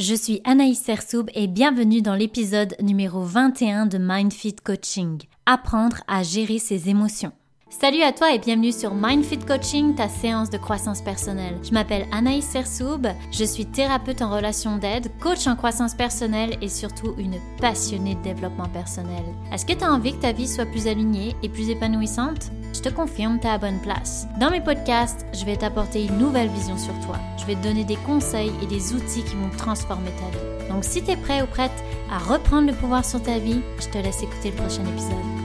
je suis Anaïs Sersoub et bienvenue dans l'épisode numéro 21 de MindFit Coaching. Apprendre à gérer ses émotions. Salut à toi et bienvenue sur MindFit Coaching, ta séance de croissance personnelle. Je m'appelle Anaïs Sersoub, je suis thérapeute en relation d'aide, coach en croissance personnelle et surtout une passionnée de développement personnel. Est-ce que tu as envie que ta vie soit plus alignée et plus épanouissante? Je te confirme, tu à bonne place. Dans mes podcasts, je vais t'apporter une nouvelle vision sur toi. Je vais te donner des conseils et des outils qui vont transformer ta vie. Donc si tu es prêt ou prête à reprendre le pouvoir sur ta vie, je te laisse écouter le prochain épisode.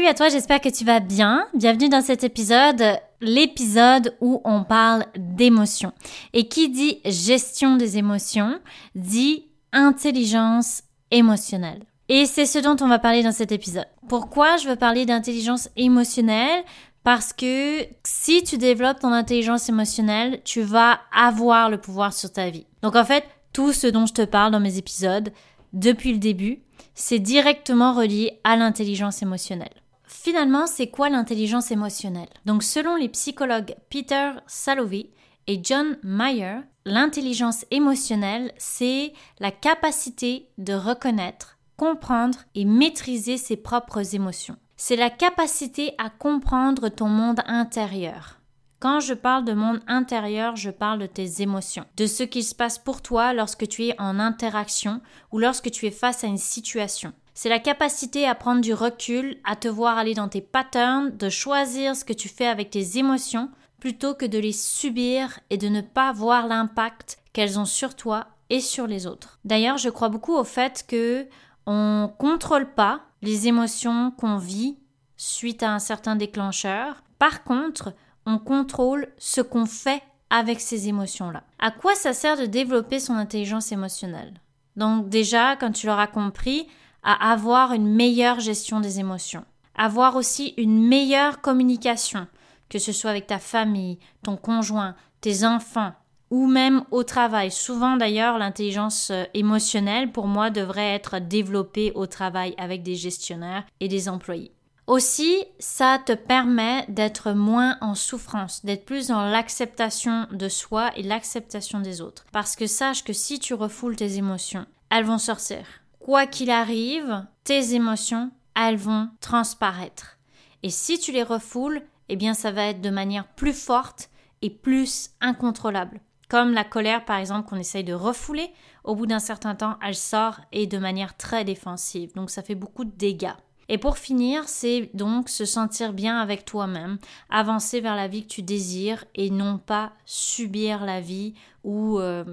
Salut à toi, j'espère que tu vas bien. Bienvenue dans cet épisode, l'épisode où on parle d'émotions. Et qui dit gestion des émotions dit intelligence émotionnelle. Et c'est ce dont on va parler dans cet épisode. Pourquoi je veux parler d'intelligence émotionnelle? Parce que si tu développes ton intelligence émotionnelle, tu vas avoir le pouvoir sur ta vie. Donc en fait, tout ce dont je te parle dans mes épisodes, depuis le début, c'est directement relié à l'intelligence émotionnelle. Finalement, c'est quoi l'intelligence émotionnelle? Donc selon les psychologues Peter Salovey et John Mayer, l'intelligence émotionnelle, c'est la capacité de reconnaître, comprendre et maîtriser ses propres émotions. C'est la capacité à comprendre ton monde intérieur. Quand je parle de monde intérieur, je parle de tes émotions, de ce qui se passe pour toi lorsque tu es en interaction ou lorsque tu es face à une situation. C'est la capacité à prendre du recul, à te voir aller dans tes patterns, de choisir ce que tu fais avec tes émotions plutôt que de les subir et de ne pas voir l'impact qu'elles ont sur toi et sur les autres. D'ailleurs, je crois beaucoup au fait que on contrôle pas les émotions qu'on vit suite à un certain déclencheur. Par contre, on contrôle ce qu'on fait avec ces émotions-là. À quoi ça sert de développer son intelligence émotionnelle? Donc déjà, quand tu l'auras compris, à avoir une meilleure gestion des émotions, avoir aussi une meilleure communication, que ce soit avec ta famille, ton conjoint, tes enfants, ou même au travail. Souvent d'ailleurs, l'intelligence euh, émotionnelle, pour moi, devrait être développée au travail avec des gestionnaires et des employés. Aussi, ça te permet d'être moins en souffrance, d'être plus dans l'acceptation de soi et l'acceptation des autres. Parce que sache que si tu refoules tes émotions, elles vont sortir quoi qu'il arrive, tes émotions, elles vont transparaître. Et si tu les refoules, eh bien ça va être de manière plus forte et plus incontrôlable. Comme la colère par exemple qu'on essaye de refouler, au bout d'un certain temps, elle sort et de manière très défensive. Donc ça fait beaucoup de dégâts. Et pour finir, c'est donc se sentir bien avec toi-même, avancer vers la vie que tu désires et non pas subir la vie ou euh,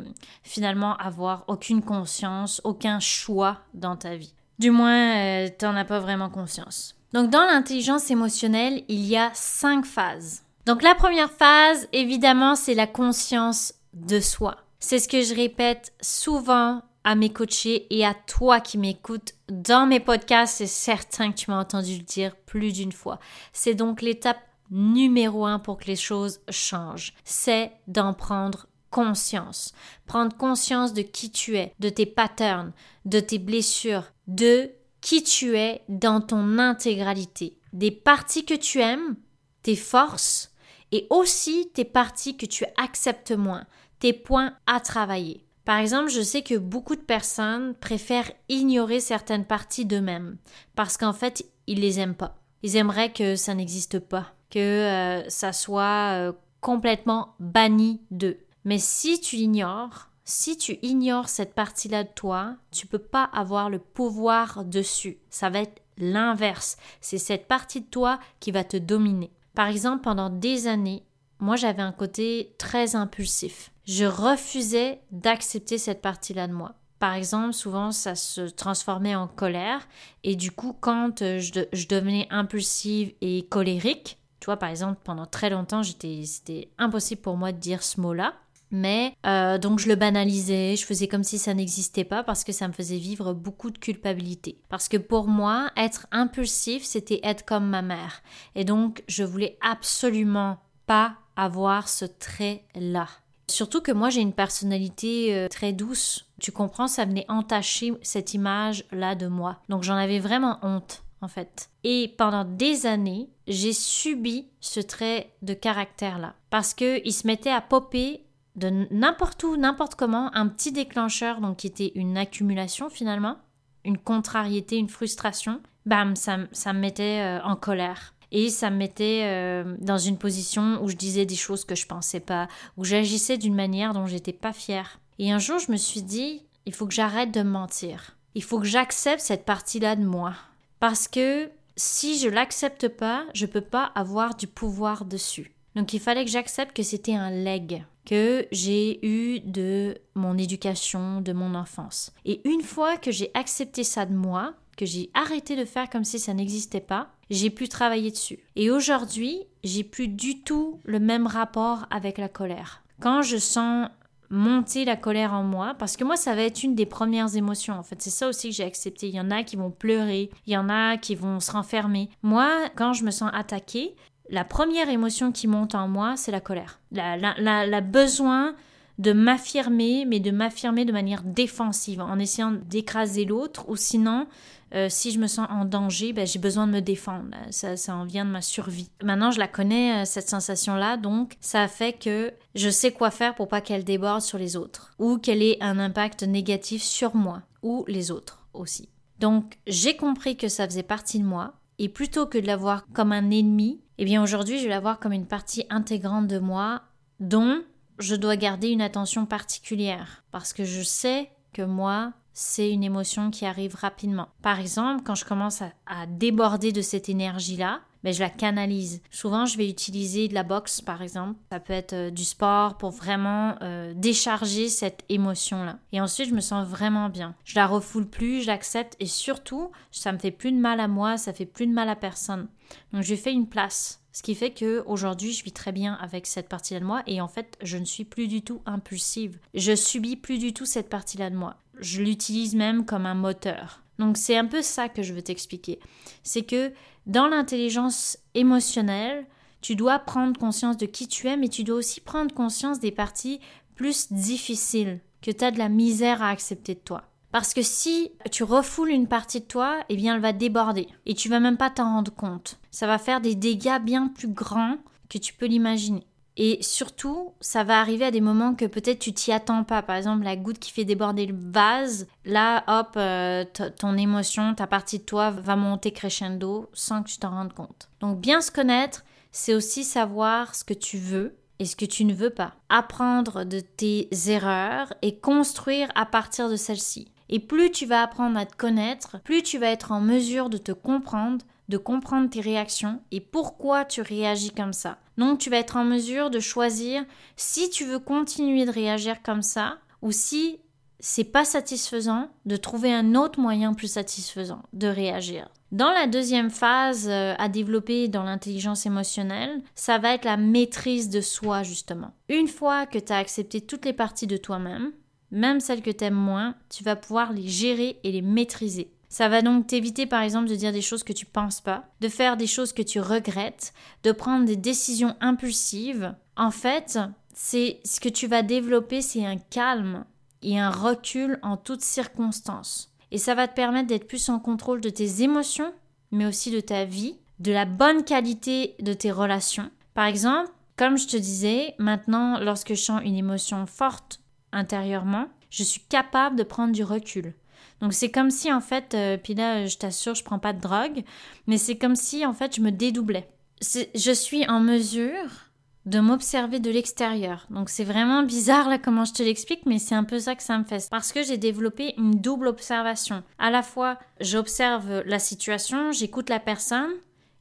finalement avoir aucune conscience, aucun choix dans ta vie. Du moins, euh, tu n'en as pas vraiment conscience. Donc dans l'intelligence émotionnelle, il y a cinq phases. Donc la première phase, évidemment, c'est la conscience de soi. C'est ce que je répète souvent à mes coachés et à toi qui m'écoutes dans mes podcasts, c'est certain que tu m'as entendu le dire plus d'une fois. C'est donc l'étape numéro un pour que les choses changent. C'est d'en prendre conscience. Prendre conscience de qui tu es, de tes patterns, de tes blessures, de qui tu es dans ton intégralité. Des parties que tu aimes, tes forces et aussi tes parties que tu acceptes moins, tes points à travailler. Par exemple, je sais que beaucoup de personnes préfèrent ignorer certaines parties d'eux-mêmes parce qu'en fait, ils les aiment pas. Ils aimeraient que ça n'existe pas, que euh, ça soit euh, complètement banni d'eux. Mais si tu l'ignores, si tu ignores cette partie-là de toi, tu peux pas avoir le pouvoir dessus. Ça va être l'inverse. C'est cette partie de toi qui va te dominer. Par exemple, pendant des années, moi j'avais un côté très impulsif je refusais d'accepter cette partie-là de moi. Par exemple, souvent, ça se transformait en colère. Et du coup, quand euh, je, devenais impulsive et colérique, tu vois, par exemple, pendant très longtemps, c'était impossible pour moi de dire ce mot-là. Mais euh, donc je le banalisais, je faisais comme si ça n'existait pas parce que ça me faisait vivre beaucoup de culpabilité. Parce que pour moi, être impulsif, c'était être comme ma mère. Et donc je voulais absolument pas avoir ce trait-là. Surtout que moi j'ai une personnalité euh, très douce. Tu comprends, ça venait entacher cette image-là de moi. Donc j'en avais vraiment honte en fait. Et pendant des années, j'ai subi ce trait de caractère-là. Parce qu'il se mettait à popper de n'importe où, n'importe comment, un petit déclencheur, donc qui était une accumulation finalement, une contrariété, une frustration. Bam, ça, ça me mettait euh, en colère. Et ça me mettait euh, dans une position où je disais des choses que je pensais pas, où j'agissais d'une manière dont j'étais pas fière. Et un jour, je me suis dit, il faut que j'arrête de mentir. Il faut que j'accepte cette partie-là de moi. Parce que si je l'accepte pas, je peux pas avoir du pouvoir dessus. Donc il fallait que j'accepte que c'était un leg que j'ai eu de mon éducation, de mon enfance. Et une fois que j'ai accepté ça de moi, que j'ai arrêté de faire comme si ça n'existait pas, j'ai pu travailler dessus. Et aujourd'hui, j'ai plus du tout le même rapport avec la colère. Quand je sens monter la colère en moi, parce que moi, ça va être une des premières émotions. En fait, c'est ça aussi que j'ai accepté. Il y en a qui vont pleurer, il y en a qui vont se renfermer. Moi, quand je me sens attaquée, la première émotion qui monte en moi, c'est la colère. La, la, besoin de m'affirmer, mais de m'affirmer de manière défensive, en essayant d'écraser l'autre, ou sinon euh, si je me sens en danger, ben, j'ai besoin de me défendre. Ça, ça en vient de ma survie. Maintenant, je la connais, euh, cette sensation-là, donc ça fait que je sais quoi faire pour pas qu'elle déborde sur les autres, ou qu'elle ait un impact négatif sur moi, ou les autres aussi. Donc, j'ai compris que ça faisait partie de moi, et plutôt que de la voir comme un ennemi, eh bien aujourd'hui, je vais la voir comme une partie intégrante de moi, dont je dois garder une attention particulière, parce que je sais que moi, c'est une émotion qui arrive rapidement. Par exemple, quand je commence à, déborder de cette énergie-là, mais ben, je la canalise. Souvent, je vais utiliser de la boxe, par exemple. Ça peut être euh, du sport pour vraiment euh, décharger cette émotion-là. Et ensuite, je me sens vraiment bien. Je la refoule plus, je l'accepte et surtout, ça me fait plus de mal à moi, ça fait plus de mal à personne. Donc, je fais une place. Ce qui fait que aujourd'hui, je vis très bien avec cette partie-là de moi et en fait, je ne suis plus du tout impulsive. Je subis plus du tout cette partie-là de moi. Je l'utilise même comme un moteur. Donc c'est un peu ça que je veux t'expliquer. C'est que dans l'intelligence émotionnelle, tu dois prendre conscience de qui tu es, mais tu dois aussi prendre conscience des parties plus difficiles, que tu as de la misère à accepter de toi. Parce que si tu refoules une partie de toi, eh bien elle va déborder et tu vas même pas t'en rendre compte. Ça va faire des dégâts bien plus grands que tu peux l'imaginer. Et surtout, ça va arriver à des moments que peut-être tu t'y attends pas. Par exemple, la goutte qui fait déborder le vase, là, hop, euh, ton émotion, ta partie de toi va monter crescendo sans que tu t'en rendes compte. Donc bien se connaître, c'est aussi savoir ce que tu veux et ce que tu ne veux pas. Apprendre de tes erreurs et construire à partir de celles-ci. Et plus tu vas apprendre à te connaître, plus tu vas être en mesure de te comprendre, de comprendre tes réactions et pourquoi tu réagis comme ça. Donc tu vas être en mesure de choisir si tu veux continuer de réagir comme ça ou si c'est pas satisfaisant, de trouver un autre moyen plus satisfaisant de réagir. Dans la deuxième phase euh, à développer dans l'intelligence émotionnelle, ça va être la maîtrise de soi justement. Une fois que tu as accepté toutes les parties de toi-même, même celles que tu aimes moins, tu vas pouvoir les gérer et les maîtriser. Ça va donc t'éviter par exemple de dire des choses que tu penses pas, de faire des choses que tu regrettes, de prendre des décisions impulsives. En fait, c'est ce que tu vas développer, c'est un calme et un recul en toutes circonstances. Et ça va te permettre d'être plus en contrôle de tes émotions, mais aussi de ta vie, de la bonne qualité de tes relations. Par exemple, comme je te disais, maintenant, lorsque je sens une émotion forte intérieurement, je suis capable de prendre du recul. Donc c'est comme si en fait, euh, puis là je t'assure, je prends pas de drogue, mais c'est comme si en fait je me dédoublais. Je suis en mesure de m'observer de l'extérieur. Donc c'est vraiment bizarre là comment je te l'explique, mais c'est un peu ça que ça me fait. Parce que j'ai développé une double observation. À la fois, j'observe la situation, j'écoute la personne,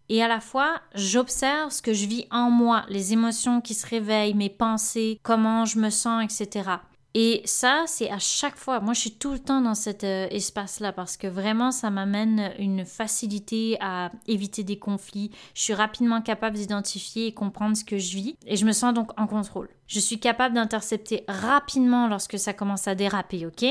et à la fois, j'observe ce que je vis en moi, les émotions qui se réveillent, mes pensées, comment je me sens, etc. Et ça, c'est à chaque fois. Moi, je suis tout le temps dans cet euh, espace-là parce que vraiment, ça m'amène une facilité à éviter des conflits. Je suis rapidement capable d'identifier et comprendre ce que je vis et je me sens donc en contrôle. Je suis capable d'intercepter rapidement lorsque ça commence à déraper, ok?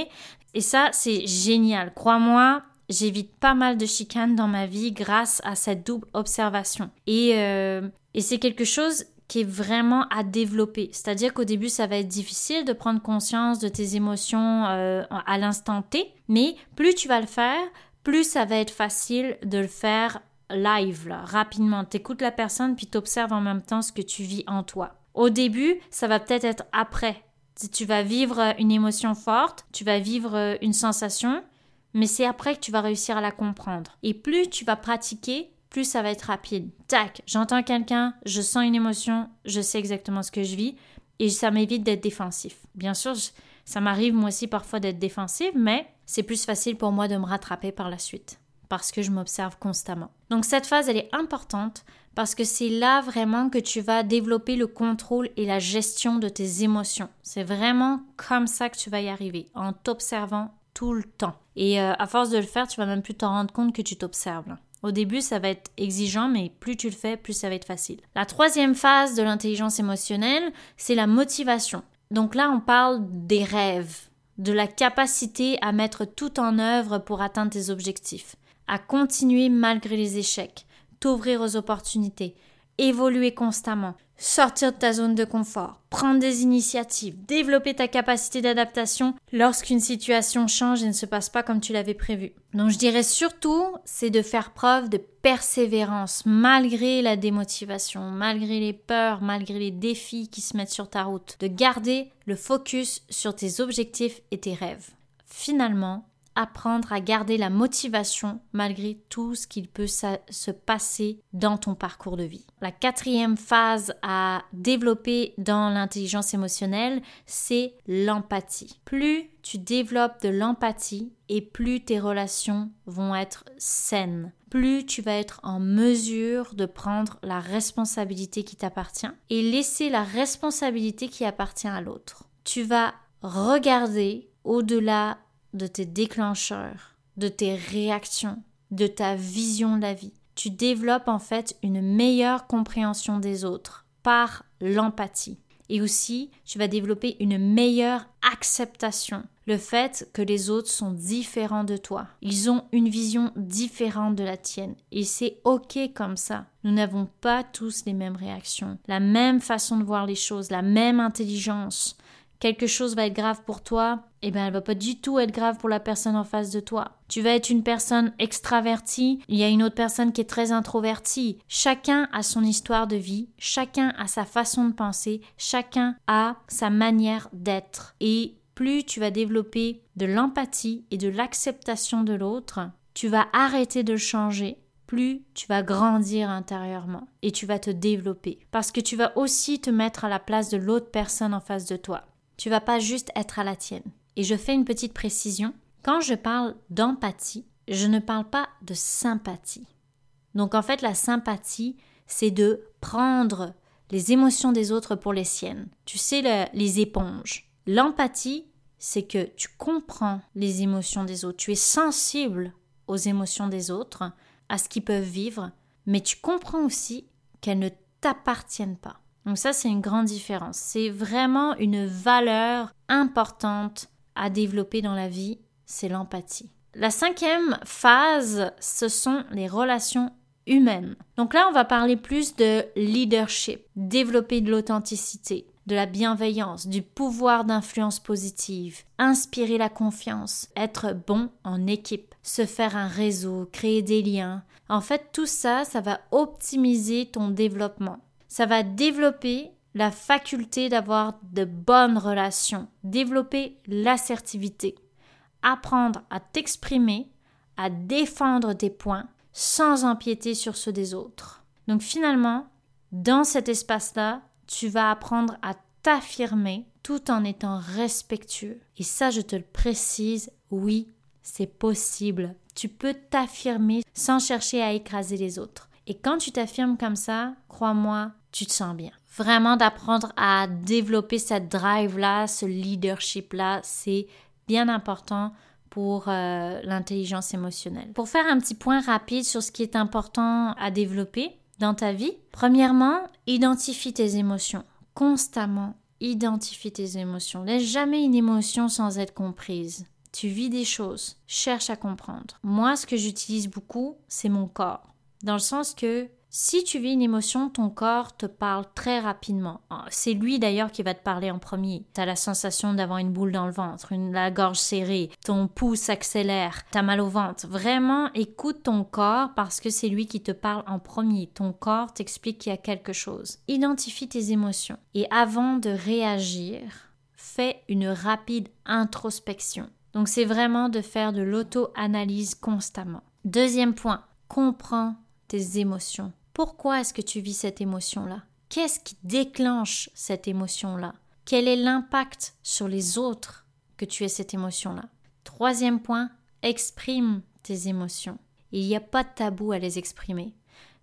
Et ça, c'est génial. Crois-moi, j'évite pas mal de chicanes dans ma vie grâce à cette double observation. Et, euh, et c'est quelque chose qui est vraiment à développer. C'est-à-dire qu'au début, ça va être difficile de prendre conscience de tes émotions euh, à l'instant T, mais plus tu vas le faire, plus ça va être facile de le faire live, là, rapidement. T'écoutes la personne, puis t'observes en même temps ce que tu vis en toi. Au début, ça va peut-être être après. Tu vas vivre une émotion forte, tu vas vivre une sensation, mais c'est après que tu vas réussir à la comprendre. Et plus tu vas pratiquer, plus ça va être rapide. Tac, j'entends quelqu'un, je sens une émotion, je sais exactement ce que je vis et ça m'évite d'être défensif. Bien sûr, ça m'arrive moi aussi parfois d'être défensive, mais c'est plus facile pour moi de me rattraper par la suite parce que je m'observe constamment. Donc cette phase, elle est importante parce que c'est là vraiment que tu vas développer le contrôle et la gestion de tes émotions. C'est vraiment comme ça que tu vas y arriver, en t'observant tout le temps. Et euh, à force de le faire, tu vas même plus t'en rendre compte que tu t'observes. Au début, ça va être exigeant, mais plus tu le fais, plus ça va être facile. La troisième phase de l'intelligence émotionnelle, c'est la motivation. Donc là, on parle des rêves, de la capacité à mettre tout en œuvre pour atteindre tes objectifs, à continuer malgré les échecs, t'ouvrir aux opportunités, évoluer constamment, sortir de ta zone de confort, prendre des initiatives, développer ta capacité d'adaptation lorsqu'une situation change et ne se passe pas comme tu l'avais prévu. Donc je dirais surtout, c'est de faire preuve de persévérance malgré la démotivation, malgré les peurs, malgré les défis qui se mettent sur ta route, de garder le focus sur tes objectifs et tes rêves. Finalement, apprendre à garder la motivation malgré tout ce qu'il peut se passer dans ton parcours de vie. La quatrième phase à développer dans l'intelligence émotionnelle, c'est l'empathie. Plus tu développes de l'empathie et plus tes relations vont être saines, plus tu vas être en mesure de prendre la responsabilité qui t'appartient et laisser la responsabilité qui appartient à l'autre. Tu vas regarder au-delà de tes déclencheurs, de tes réactions, de ta vision de la vie. Tu développes en fait une meilleure compréhension des autres par l'empathie. Et aussi, tu vas développer une meilleure acceptation. Le fait que les autres sont différents de toi. Ils ont une vision différente de la tienne. Et c'est OK comme ça. Nous n'avons pas tous les mêmes réactions, la même façon de voir les choses, la même intelligence quelque chose va être grave pour toi, eh bien, elle va pas du tout être grave pour la personne en face de toi. Tu vas être une personne extravertie, il y a une autre personne qui est très introvertie. Chacun a son histoire de vie, chacun a sa façon de penser, chacun a sa manière d'être. Et plus tu vas développer de l'empathie et de l'acceptation de l'autre, tu vas arrêter de changer plus tu vas grandir intérieurement et tu vas te développer parce que tu vas aussi te mettre à la place de l'autre personne en face de toi. Tu vas pas juste être à la tienne. Et je fais une petite précision. Quand je parle d'empathie, je ne parle pas de sympathie. Donc en fait, la sympathie, c'est de prendre les émotions des autres pour les siennes. Tu sais, les éponges. L'empathie, c'est que tu comprends les émotions des autres. Tu es sensible aux émotions des autres, à ce qu'ils peuvent vivre, mais tu comprends aussi qu'elles ne t'appartiennent pas. Donc ça, c'est une grande différence. C'est vraiment une valeur importante à développer dans la vie, c'est l'empathie. La cinquième phase, ce sont les relations humaines. Donc là, on va parler plus de leadership, développer de l'authenticité, de la bienveillance, du pouvoir d'influence positive, inspirer la confiance, être bon en équipe, se faire un réseau, créer des liens. En fait, tout ça, ça va optimiser ton développement ça va développer la faculté d'avoir de bonnes relations, développer l'assertivité, apprendre à t'exprimer, à défendre tes points sans empiéter sur ceux des autres. Donc finalement, dans cet espace-là, tu vas apprendre à t'affirmer tout en étant respectueux. Et ça, je te le précise, oui, c'est possible. Tu peux t'affirmer sans chercher à écraser les autres. Et quand tu t'affirmes comme ça, crois-moi, tu te sens bien. Vraiment d'apprendre à développer cette drive-là, ce leadership-là, c'est bien important pour euh, l'intelligence émotionnelle. Pour faire un petit point rapide sur ce qui est important à développer dans ta vie, premièrement, identifie tes émotions. Constamment, identifie tes émotions. Laisse jamais une émotion sans être comprise. Tu vis des choses, cherche à comprendre. Moi, ce que j'utilise beaucoup, c'est mon corps. Dans le sens que Si tu vis une émotion, ton corps te parle très rapidement. Ah, c'est lui d'ailleurs qui va te parler en premier. Tu as la sensation d'avoir une boule dans le ventre, une, la gorge serrée, ton pouls s'accélère, tu as mal au ventre. Vraiment, écoute ton corps parce que c'est lui qui te parle en premier. Ton corps t'explique qu'il y a quelque chose. Identifie tes émotions et avant de réagir, fais une rapide introspection. Donc c'est vraiment de faire de l'auto-analyse constamment. Deuxième point, comprends tes émotions. Pourquoi est-ce que tu vis cette émotion-là? Qu'est-ce qui déclenche cette émotion-là? Quel est l'impact sur les autres que tu aies cette émotion-là? Troisième point, exprime tes émotions. Il n'y a pas de tabou à les exprimer.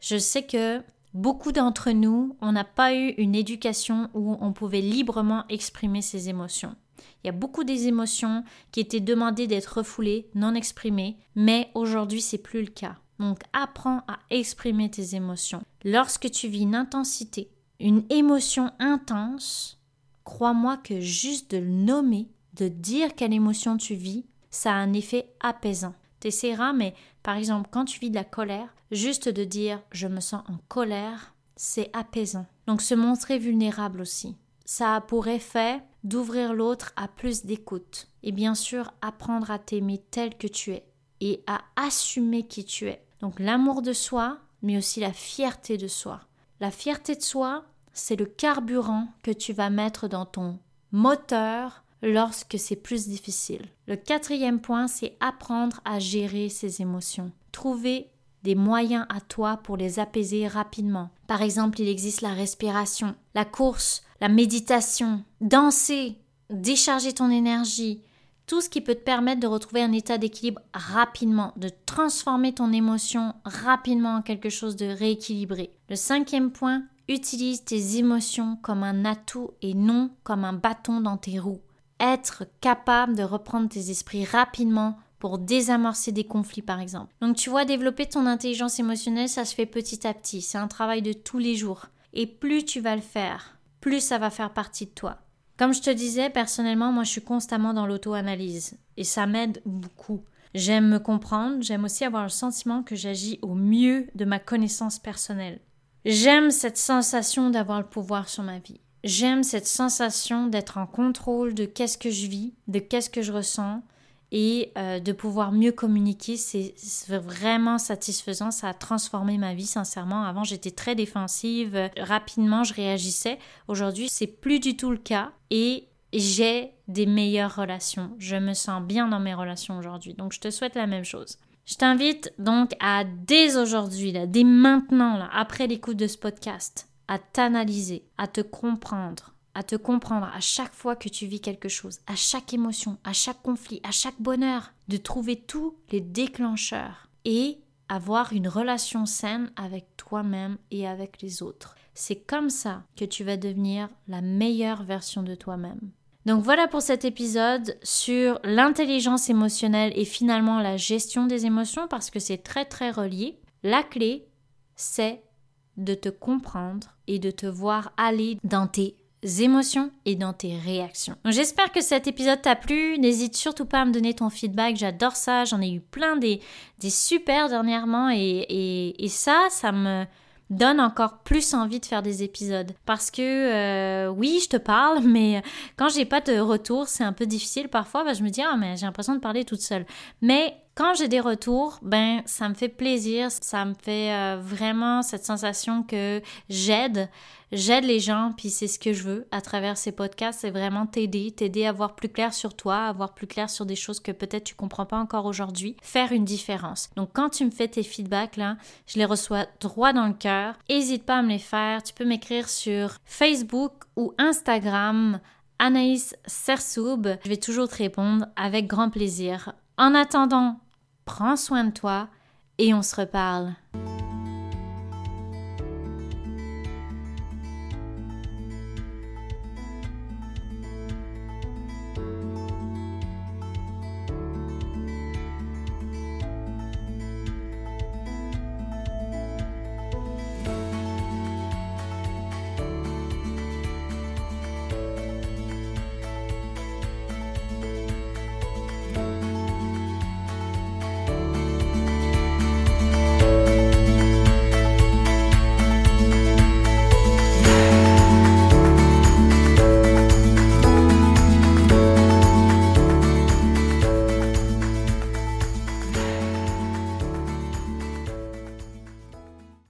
Je sais que beaucoup d'entre nous, on n'a pas eu une éducation où on pouvait librement exprimer ses émotions. Il y a beaucoup des émotions qui étaient demandées d'être refoulées, non exprimées, mais aujourd'hui c'est plus le cas. Donc apprends à exprimer tes émotions. Lorsque tu vis une intensité, une émotion intense, crois-moi que juste de le nommer, de dire quelle émotion tu vis, ça a un effet apaisant. T'essaieras, mais par exemple, quand tu vis de la colère, juste de dire je me sens en colère, c'est apaisant. Donc se montrer vulnérable aussi. Ça a pour effet d'ouvrir l'autre à plus d'écoute. Et bien sûr, apprendre à t'aimer tel que tu es et à assumer qui tu es. Donc l'amour de soi, mais aussi la fierté de soi. La fierté de soi, c'est le carburant que tu vas mettre dans ton moteur lorsque c'est plus difficile. Le quatrième point, c'est apprendre à gérer ses émotions. Trouver des moyens à toi pour les apaiser rapidement. Par exemple, il existe la respiration, la course, la méditation, danser, décharger ton énergie, tout ce qui peut te permettre de retrouver un état d'équilibre rapidement, de transformer ton émotion rapidement en quelque chose de rééquilibré. Le cinquième point, utilise tes émotions comme un atout et non comme un bâton dans tes roues. Être capable de reprendre tes esprits rapidement pour désamorcer des conflits par exemple. Donc tu vois, développer ton intelligence émotionnelle, ça se fait petit à petit, c'est un travail de tous les jours. Et plus tu vas le faire, plus ça va faire partie de toi. Comme je te disais, personnellement, moi je suis constamment dans l'auto-analyse et ça m'aide beaucoup. J'aime me comprendre, j'aime aussi avoir le sentiment que j'agis au mieux de ma connaissance personnelle. J'aime cette sensation d'avoir le pouvoir sur ma vie. J'aime cette sensation d'être en contrôle de qu'est-ce que je vis, de qu'est-ce que je ressens, et euh, de pouvoir mieux communiquer, c'est vraiment satisfaisant. Ça a transformé ma vie, sincèrement. Avant, j'étais très défensive, rapidement, je réagissais. Aujourd'hui, c'est plus du tout le cas et j'ai des meilleures relations. Je me sens bien dans mes relations aujourd'hui. Donc, je te souhaite la même chose. Je t'invite donc à, dès aujourd'hui, dès maintenant, là, après l'écoute de ce podcast, à t'analyser, à te comprendre, à te comprendre à chaque fois que tu vis quelque chose, à chaque émotion, à chaque conflit, à chaque bonheur, de trouver tous les déclencheurs et avoir une relation saine avec toi-même et avec les autres. C'est comme ça que tu vas devenir la meilleure version de toi-même. Donc voilà pour cet épisode sur l'intelligence émotionnelle et finalement la gestion des émotions parce que c'est très très relié. La clé, c'est de te comprendre et de te voir aller dans tes émotions et dans tes réactions. J'espère que cet épisode t'a plu. N'hésite surtout pas à me donner ton feedback. J'adore ça. J'en ai eu plein des, des super dernièrement et, et, et ça, ça me donne encore plus envie de faire des épisodes. Parce que euh, oui, je te parle, mais quand j'ai pas de retour, c'est un peu difficile parfois. Ben, je me dis, ah, mais j'ai l'impression de parler toute seule. Mais quand j'ai des retours, ben ça me fait plaisir, ça me fait euh, vraiment cette sensation que j'aide, j'aide les gens, puis c'est ce que je veux à travers ces podcasts, c'est vraiment t'aider, t'aider à voir plus clair sur toi, à voir plus clair sur des choses que peut-être tu comprends pas encore aujourd'hui, faire une différence. Donc quand tu me fais tes feedbacks là, je les reçois droit dans le cœur. N'hésite pas à me les faire, tu peux m'écrire sur Facebook ou Instagram Anaïs Sersoub. Je vais toujours te répondre avec grand plaisir. En attendant, prends soin de toi et on se reparle.